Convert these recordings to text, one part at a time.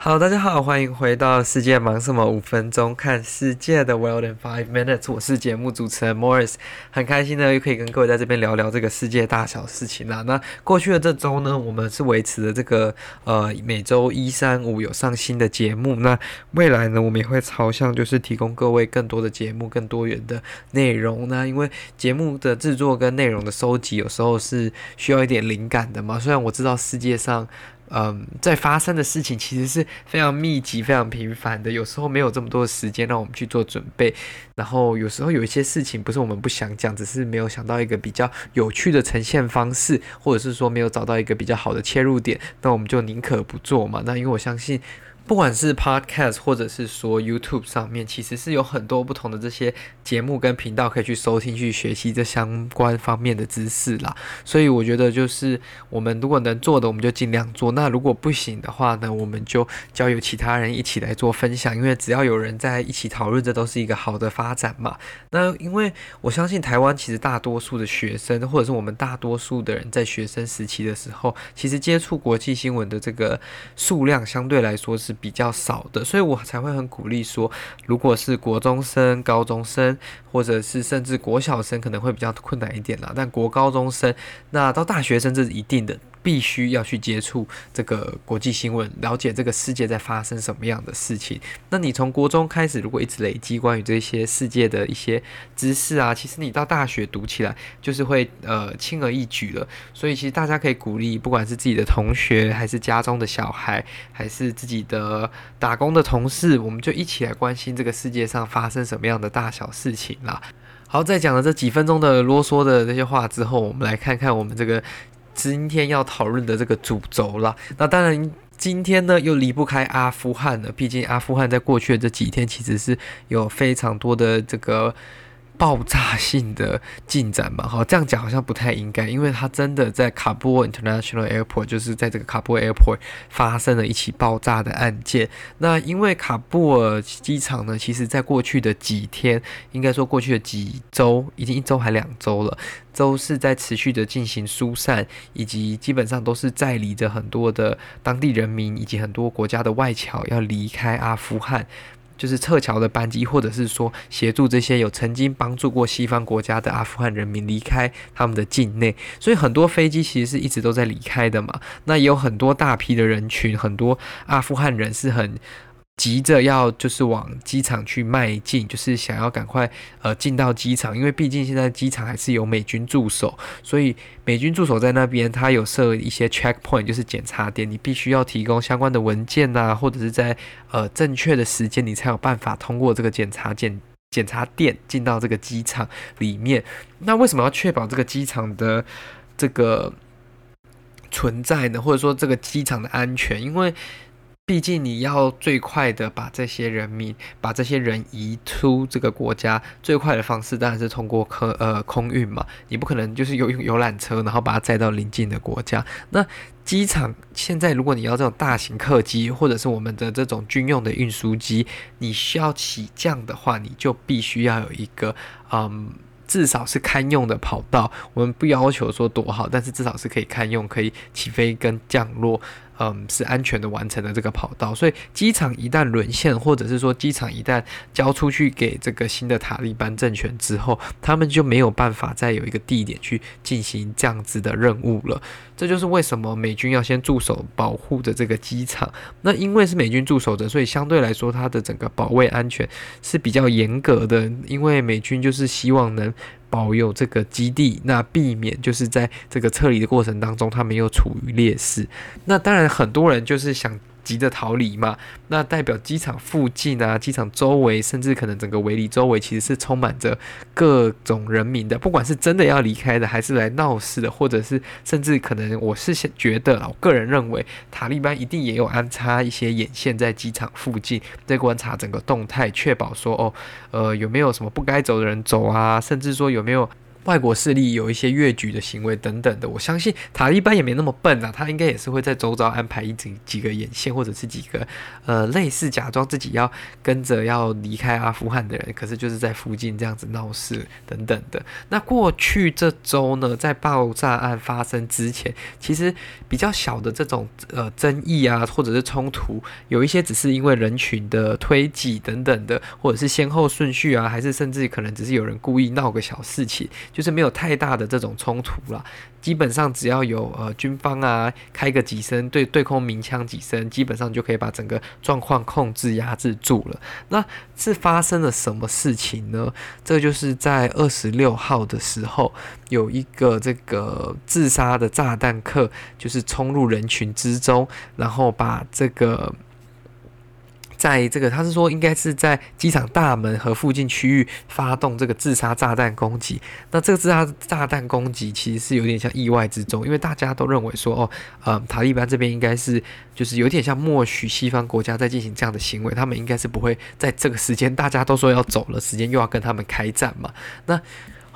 好，大家好，欢迎回到世界忙什么五分钟看世界的 World in Five Minutes，我是节目主持人 Morris，很开心呢，又可以跟各位在这边聊聊这个世界大小事情啦。那过去的这周呢，我们是维持了这个呃每周一、三、五有上新的节目。那未来呢，我们也会朝向就是提供各位更多的节目、更多元的内容呢。因为节目的制作跟内容的收集有时候是需要一点灵感的嘛。虽然我知道世界上。嗯，在发生的事情其实是非常密集、非常频繁的，有时候没有这么多的时间让我们去做准备。然后有时候有一些事情不是我们不想讲，只是没有想到一个比较有趣的呈现方式，或者是说没有找到一个比较好的切入点，那我们就宁可不做嘛。那因为我相信。不管是 Podcast 或者是说 YouTube 上面，其实是有很多不同的这些节目跟频道可以去收听、去学习这相关方面的知识啦。所以我觉得，就是我们如果能做的，我们就尽量做；那如果不行的话呢，我们就交由其他人一起来做分享。因为只要有人在一起讨论，这都是一个好的发展嘛。那因为我相信台湾其实大多数的学生，或者是我们大多数的人在学生时期的时候，其实接触国际新闻的这个数量相对来说是。比较少的，所以我才会很鼓励说，如果是国中生、高中生，或者是甚至国小生，可能会比较困难一点啦。但国高中生，那到大学生，这是一定的。必须要去接触这个国际新闻，了解这个世界在发生什么样的事情。那你从国中开始，如果一直累积关于这些世界的一些知识啊，其实你到大学读起来就是会呃轻而易举了。所以其实大家可以鼓励，不管是自己的同学，还是家中的小孩，还是自己的打工的同事，我们就一起来关心这个世界上发生什么样的大小事情啦。好，在讲了这几分钟的啰嗦的那些话之后，我们来看看我们这个。今天要讨论的这个主轴啦，那当然今天呢又离不开阿富汗了。毕竟阿富汗在过去的这几天其实是有非常多的这个。爆炸性的进展嘛，好，这样讲好像不太应该，因为他真的在卡布尔 International Airport，就是在这个卡布尔 Airport 发生了一起爆炸的案件。那因为卡布尔机场呢，其实在过去的几天，应该说过去的几周，已经一周还两周了，都是在持续的进行疏散，以及基本上都是在离着很多的当地人民以及很多国家的外侨要离开阿富汗。就是撤侨的班机，或者是说协助这些有曾经帮助过西方国家的阿富汗人民离开他们的境内，所以很多飞机其实是一直都在离开的嘛。那也有很多大批的人群，很多阿富汗人是很。急着要就是往机场去迈进，就是想要赶快呃进到机场，因为毕竟现在机场还是有美军驻守，所以美军驻守在那边，他有设一些 checkpoint，就是检查点，你必须要提供相关的文件呐、啊，或者是在呃正确的时间，你才有办法通过这个检查检检查点进到这个机场里面。那为什么要确保这个机场的这个存在呢？或者说这个机场的安全？因为毕竟你要最快的把这些人民、把这些人移出这个国家，最快的方式当然是通过客呃空运嘛。你不可能就是有游览车，然后把它载到邻近的国家。那机场现在，如果你要这种大型客机，或者是我们的这种军用的运输机，你需要起降的话，你就必须要有一个嗯，至少是堪用的跑道。我们不要求说多好，但是至少是可以堪用，可以起飞跟降落。嗯，是安全的完成了这个跑道，所以机场一旦沦陷，或者是说机场一旦交出去给这个新的塔利班政权之后，他们就没有办法再有一个地点去进行这样子的任务了。这就是为什么美军要先驻守保护着这个机场。那因为是美军驻守着，所以相对来说，它的整个保卫安全是比较严格的。因为美军就是希望能。保有这个基地，那避免就是在这个撤离的过程当中，他们又处于劣势。那当然，很多人就是想。急着逃离嘛，那代表机场附近啊，机场周围，甚至可能整个围篱周围，其实是充满着各种人民的。不管是真的要离开的，还是来闹事的，或者是甚至可能，我是觉得，我个人认为，塔利班一定也有安插一些眼线在机场附近，在观察整个动态，确保说，哦，呃，有没有什么不该走的人走啊，甚至说有没有。外国势力有一些越矩的行为等等的。我相信塔利班也没那么笨啊，他应该也是会在周遭安排一几几个眼线，或者是几个呃类似假装自己要跟着要离开阿富汗的人，可是就是在附近这样子闹事等等的。那过去这周呢，在爆炸案发生之前，其实比较小的这种呃争议啊，或者是冲突，有一些只是因为人群的推挤等等的，或者是先后顺序啊，还是甚至可能只是有人故意闹个小事情，就是没有太大的这种冲突啦。基本上只要有呃军方啊开个几声对对空鸣枪几声，基本上就可以把整个状况控制压制住了。那是发生了什么事情呢？这就是在二十六号的时候，有一个这个自杀的炸弹客，就是冲入人群之中，然后把这个。在这个，他是说应该是在机场大门和附近区域发动这个自杀炸弹攻击。那这个自杀炸弹攻击其实是有点像意外之中，因为大家都认为说，哦，呃，塔利班这边应该是就是有点像默许西方国家在进行这样的行为，他们应该是不会在这个时间大家都说要走了，时间又要跟他们开战嘛。那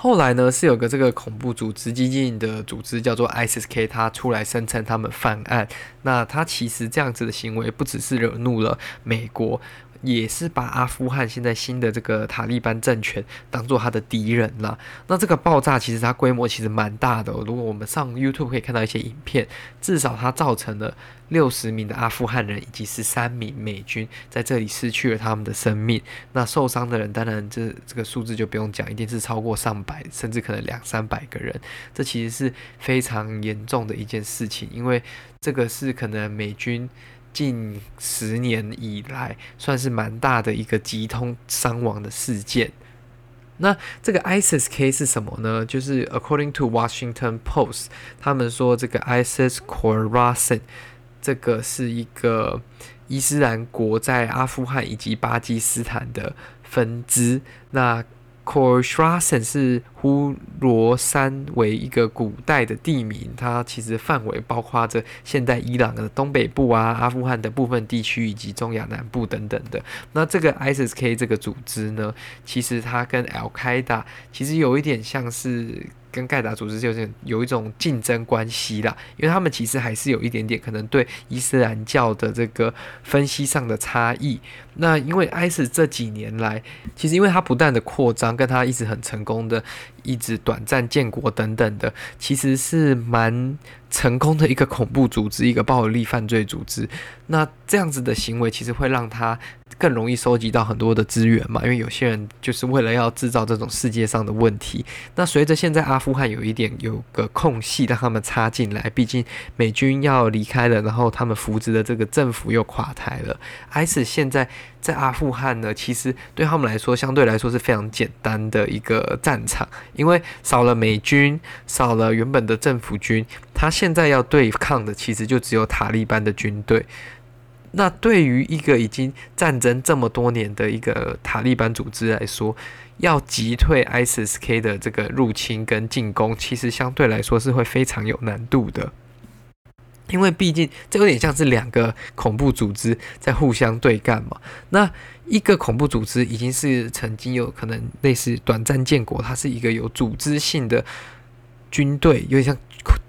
后来呢，是有个这个恐怖组织激进的组织叫做 ISIS-K，他出来声称他们犯案。那他其实这样子的行为不只是惹怒了美国。也是把阿富汗现在新的这个塔利班政权当做他的敌人了。那这个爆炸其实它规模其实蛮大的。如果我们上 YouTube 可以看到一些影片，至少它造成了六十名的阿富汗人以及十三名美军在这里失去了他们的生命。那受伤的人当然这这个数字就不用讲，一定是超过上百，甚至可能两三百个人。这其实是非常严重的一件事情，因为这个是可能美军。近十年以来，算是蛮大的一个集通伤亡的事件。那这个 ISIS-K 是什么呢？就是 According to Washington Post，他们说这个 ISIS-Khorasan 这个是一个伊斯兰国在阿富汗以及巴基斯坦的分支。那 Khorasan 是呼罗珊为一个古代的地名，它其实范围包括着现代伊朗的东北部啊、阿富汗的部分地区以及中亚南部等等的。那这个 ISIS-K 这个组织呢，其实它跟 Al-Qaeda 其实有一点像是。跟盖达组织就是有一种竞争关系啦，因为他们其实还是有一点点可能对伊斯兰教的这个分析上的差异。那因为 ISIS 这几年来，其实因为它不断的扩张，跟它一直很成功的。一直短暂建国等等的，其实是蛮成功的一个恐怖组织，一个暴力犯罪组织。那这样子的行为，其实会让他更容易收集到很多的资源嘛，因为有些人就是为了要制造这种世界上的问题。那随着现在阿富汗有一点有个空隙让他们插进来，毕竟美军要离开了，然后他们扶植的这个政府又垮台了 IS 现在。在阿富汗呢，其实对他们来说，相对来说是非常简单的一个战场，因为少了美军，少了原本的政府军，他现在要对抗的其实就只有塔利班的军队。那对于一个已经战争这么多年的一个塔利班组织来说，要击退 ISIS-K 的这个入侵跟进攻，其实相对来说是会非常有难度的。因为毕竟这有点像是两个恐怖组织在互相对干嘛。那一个恐怖组织已经是曾经有可能类似短暂建国，它是一个有组织性的军队，有点像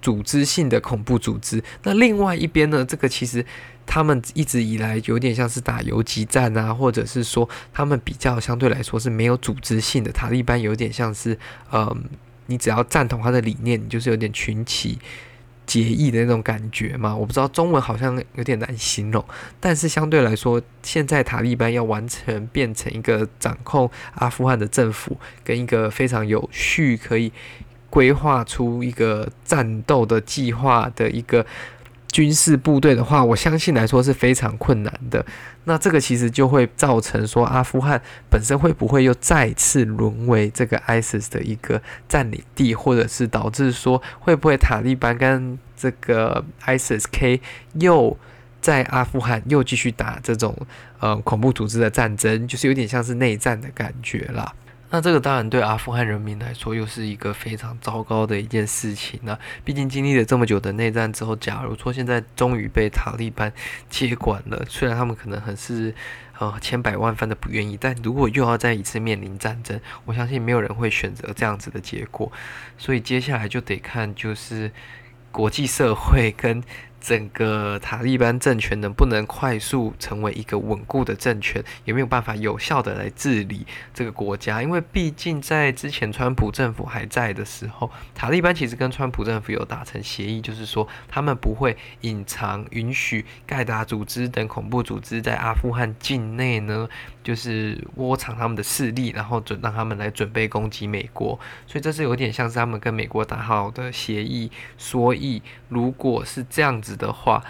组织性的恐怖组织。那另外一边呢，这个其实他们一直以来有点像是打游击战啊，或者是说他们比较相对来说是没有组织性的。塔利班有点像是，嗯，你只要赞同他的理念，你就是有点群起。结义的那种感觉嘛，我不知道中文好像有点难形容，但是相对来说，现在塔利班要完全变成一个掌控阿富汗的政府，跟一个非常有序可以规划出一个战斗的计划的一个。军事部队的话，我相信来说是非常困难的。那这个其实就会造成说，阿富汗本身会不会又再次沦为这个 ISIS 的一个占领地，或者是导致说，会不会塔利班跟这个 ISIS-K 又在阿富汗又继续打这种呃恐怖组织的战争，就是有点像是内战的感觉啦。那这个当然对阿富汗人民来说又是一个非常糟糕的一件事情呢。毕竟经历了这么久的内战之后，假如说现在终于被塔利班接管了，虽然他们可能很是呃千百万分的不愿意。但如果又要再一次面临战争，我相信没有人会选择这样子的结果。所以接下来就得看，就是国际社会跟。整个塔利班政权能不能快速成为一个稳固的政权，有没有办法有效的来治理这个国家？因为毕竟在之前川普政府还在的时候，塔利班其实跟川普政府有达成协议，就是说他们不会隐藏允许盖达组织等恐怖组织在阿富汗境内呢，就是窝藏他们的势力，然后准让他们来准备攻击美国。所以这是有点像是他们跟美国打好的协议。所以如果是这样子。的话，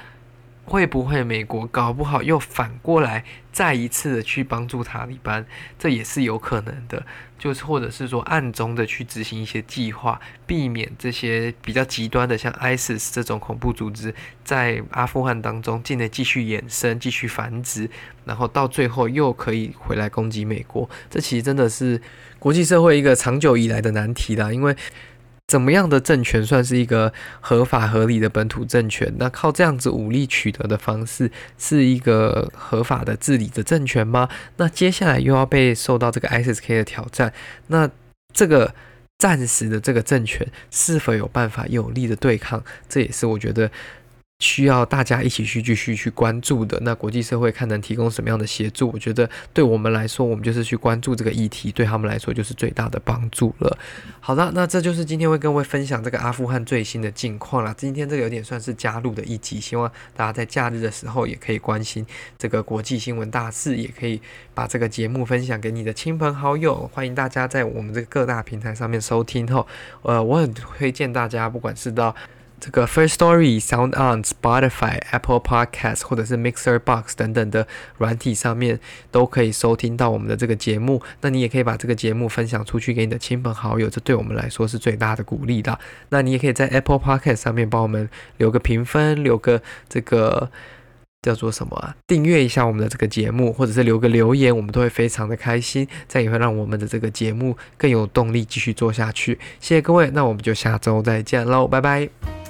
会不会美国搞不好又反过来再一次的去帮助塔利班？这也是有可能的，就是或者是说暗中的去执行一些计划，避免这些比较极端的像 ISIS 这种恐怖组织在阿富汗当中境内继续衍生、继续繁殖，然后到最后又可以回来攻击美国。这其实真的是国际社会一个长久以来的难题啦，因为。怎么样的政权算是一个合法合理的本土政权？那靠这样子武力取得的方式是一个合法的治理的政权吗？那接下来又要被受到这个 SSK 的挑战，那这个暂时的这个政权是否有办法有力的对抗？这也是我觉得。需要大家一起去继续去关注的，那国际社会看能提供什么样的协助？我觉得对我们来说，我们就是去关注这个议题，对他们来说就是最大的帮助了。好的，那这就是今天会跟各位分享这个阿富汗最新的近况了。今天这个有点算是加入的一集，希望大家在假日的时候也可以关心这个国际新闻大事，也可以把这个节目分享给你的亲朋好友。欢迎大家在我们这个各大平台上面收听后，呃，我很推荐大家，不管是到这个 First Story、Sound On、Spotify、Apple Podcast 或者是 Mixer Box 等等的软体上面，都可以收听到我们的这个节目。那你也可以把这个节目分享出去给你的亲朋好友，这对我们来说是最大的鼓励的。那你也可以在 Apple Podcast 上面帮我们留个评分，留个这个叫做什么啊？订阅一下我们的这个节目，或者是留个留言，我们都会非常的开心。这样也会让我们的这个节目更有动力继续做下去。谢谢各位，那我们就下周再见喽，拜拜。